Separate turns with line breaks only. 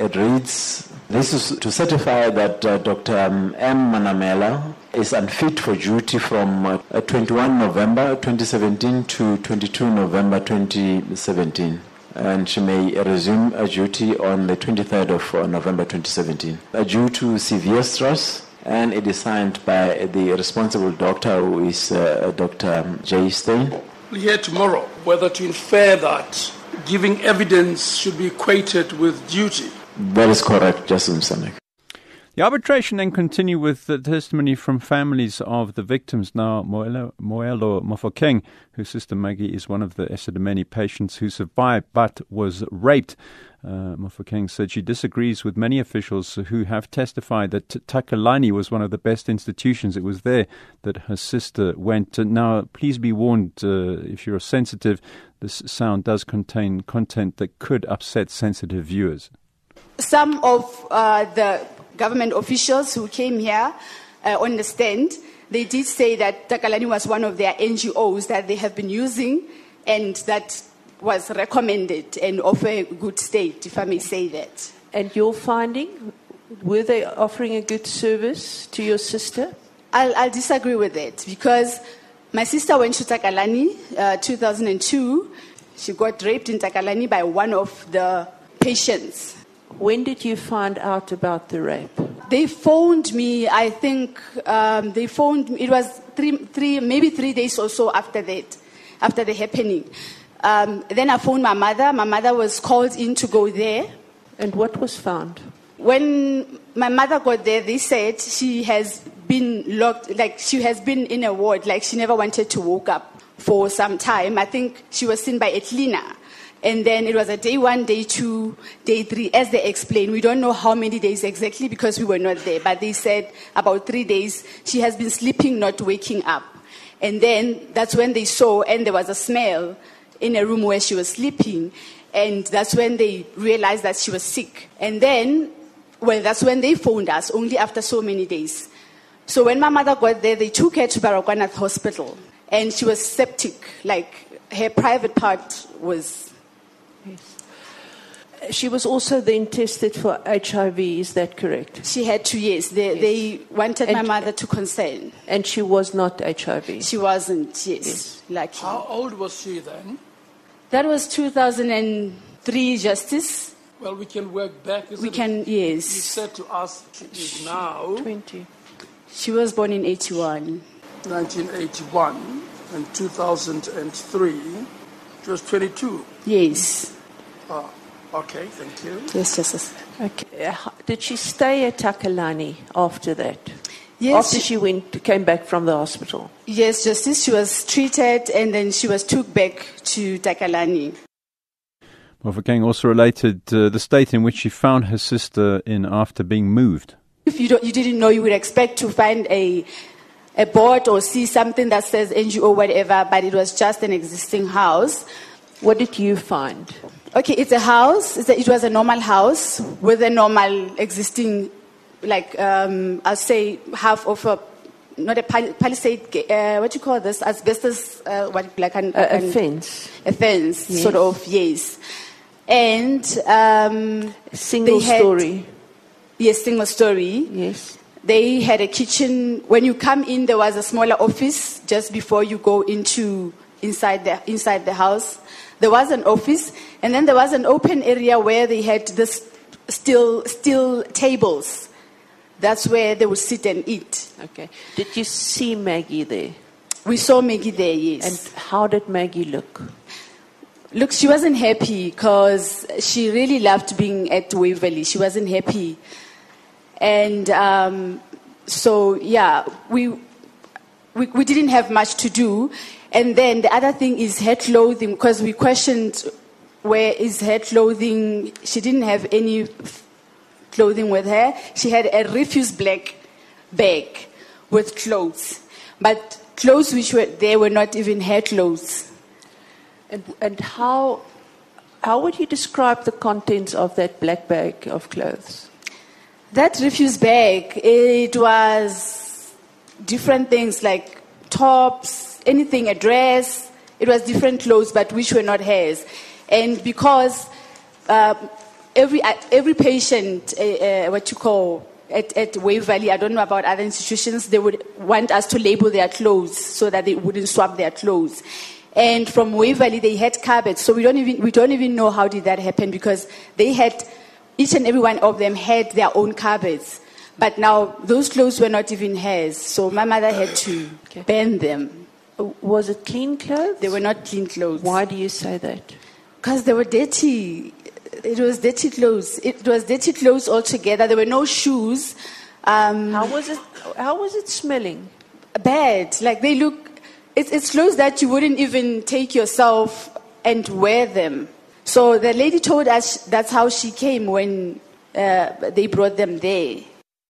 it reads This is to certify that uh, Dr. M. Manamela is unfit for duty from uh, 21 November 2017 to 22 November 2017. And she may resume her duty on the 23rd of uh, November 2017. Uh, due to severe stress, and it is signed by the responsible doctor, who is uh, Dr. J. Stein.
We'll hear tomorrow whether to infer that giving evidence should be equated with duty.
That is correct, Justice Moseneke.
The arbitration then continued with the testimony from families of the victims. Now, Moelo, Moelo Mofokeng, whose sister Maggie is one of the Esidimeni patients who survived but was raped. Uh, Mofokeng said she disagrees with many officials who have testified that Takalani was one of the best institutions. It was there that her sister went. Now, please be warned uh, if you're sensitive, this sound does contain content that could upset sensitive viewers.
Some of uh, the government officials who came here uh, on the stand, they did say that Takalani was one of their NGOs that they have been using and that was recommended and of a good state, if I may say that.
And your finding? Were they offering a good service to your sister?
I'll, I'll disagree with that because my sister went to Takalani uh, 2002. She got raped in Takalani by one of the patients.
When did you find out about the rape?
They phoned me, I think um, they phoned me, it was three, three, maybe three days or so after that, after the happening. Um, then I phoned my mother. My mother was called in to go there.
And what was found?
When my mother got there, they said she has been locked, like she has been in a ward, like she never wanted to wake up for some time. I think she was seen by Etlina. And then it was a day one, day two, day three, as they explained. We don't know how many days exactly because we were not there, but they said about three days she has been sleeping, not waking up. And then that's when they saw, and there was a smell in a room where she was sleeping. And that's when they realized that she was sick. And then, well, that's when they phoned us, only after so many days. So when my mother got there, they took her to Baragwanath Hospital. And she was septic, like her private part was.
She was also then tested for HIV, is that correct?
She had two years. They,
Yes.
they wanted my mother to consent.
And she was not HIV.
She wasn't, yes,
Yes.
lucky.
How old was she then?
That was 2003, Justice.
Well, we can work back. Isn't
We
it?
can,
You
yes.
said to us she is now
20.
She was born in 81.
1981 and 2003. She was 22.
Yes.
Ah, okay, thank you.
Yes, Justice.
Okay. Uh, Did she stay at Takalani after that?
Yes,
After
she-
she went, came back from the hospital?
Yes, Justice. She was treated and then she was took back to Takalani.
Mofokeng also related uh, the state in which she found her sister in after being moved.
If you, don't, you didn't know, you would expect to find a, a board or see something that says NGO, whatever, but it was just an existing house.
What did you find?
Okay, it's a house. It's a, it was a normal house with a normal existing, like um, I'll say half of a, not a pal- palisade. Uh, what do you call this? Asbestos. Uh, what like an,
A, a
an-
fence?
A fence,
Yes.
sort of. Yes, and um,
Single
had-
story?
yes, single story.
Yes.
They had a kitchen. When you come in, there was a smaller office just before you go into inside the inside the house. There was an office, and then there was an open area where they had this steel steel tables. That's where they would sit and eat.
Okay. Did you see Maggie there?
We saw Maggie there. Yes.
And how did Maggie look?
Look, she wasn't happy because she really loved being at Waverley. She wasn't happy. And um, so, yeah, we, we, we didn't have much to do. And then the other thing is head clothing, because we questioned where is her clothing. She didn't have any clothing with her. She had a refuse black bag with clothes. But clothes which were there were not even her clothes.
And, and how, how would you describe the contents of that black bag of clothes?
That refuse bag, it was different things like tops, anything, a dress. It was different clothes, but which were not hers. And because uh, every uh, every patient, uh, uh, what you call at, at Waverley, I don't know about other institutions, they would want us to label their clothes so that they wouldn't swap their clothes. And from Waverley, they had carpets, so we don't even we don't even know how did that happen because they had each and every one of them had their own cupboards. But now those clothes were not even hers, so my mother had to
Okay.
burn them.
Was it clean clothes?
They were not clean clothes.
Why do you say that?
Because they were dirty. It was dirty clothes. It was dirty clothes altogether. There were no shoes. Um,
How was it? How was it smelling?
bad. Like they look. It's, it's clothes that you wouldn't even take yourself and wear them. So the lady told us that's how she came when uh, they brought them there.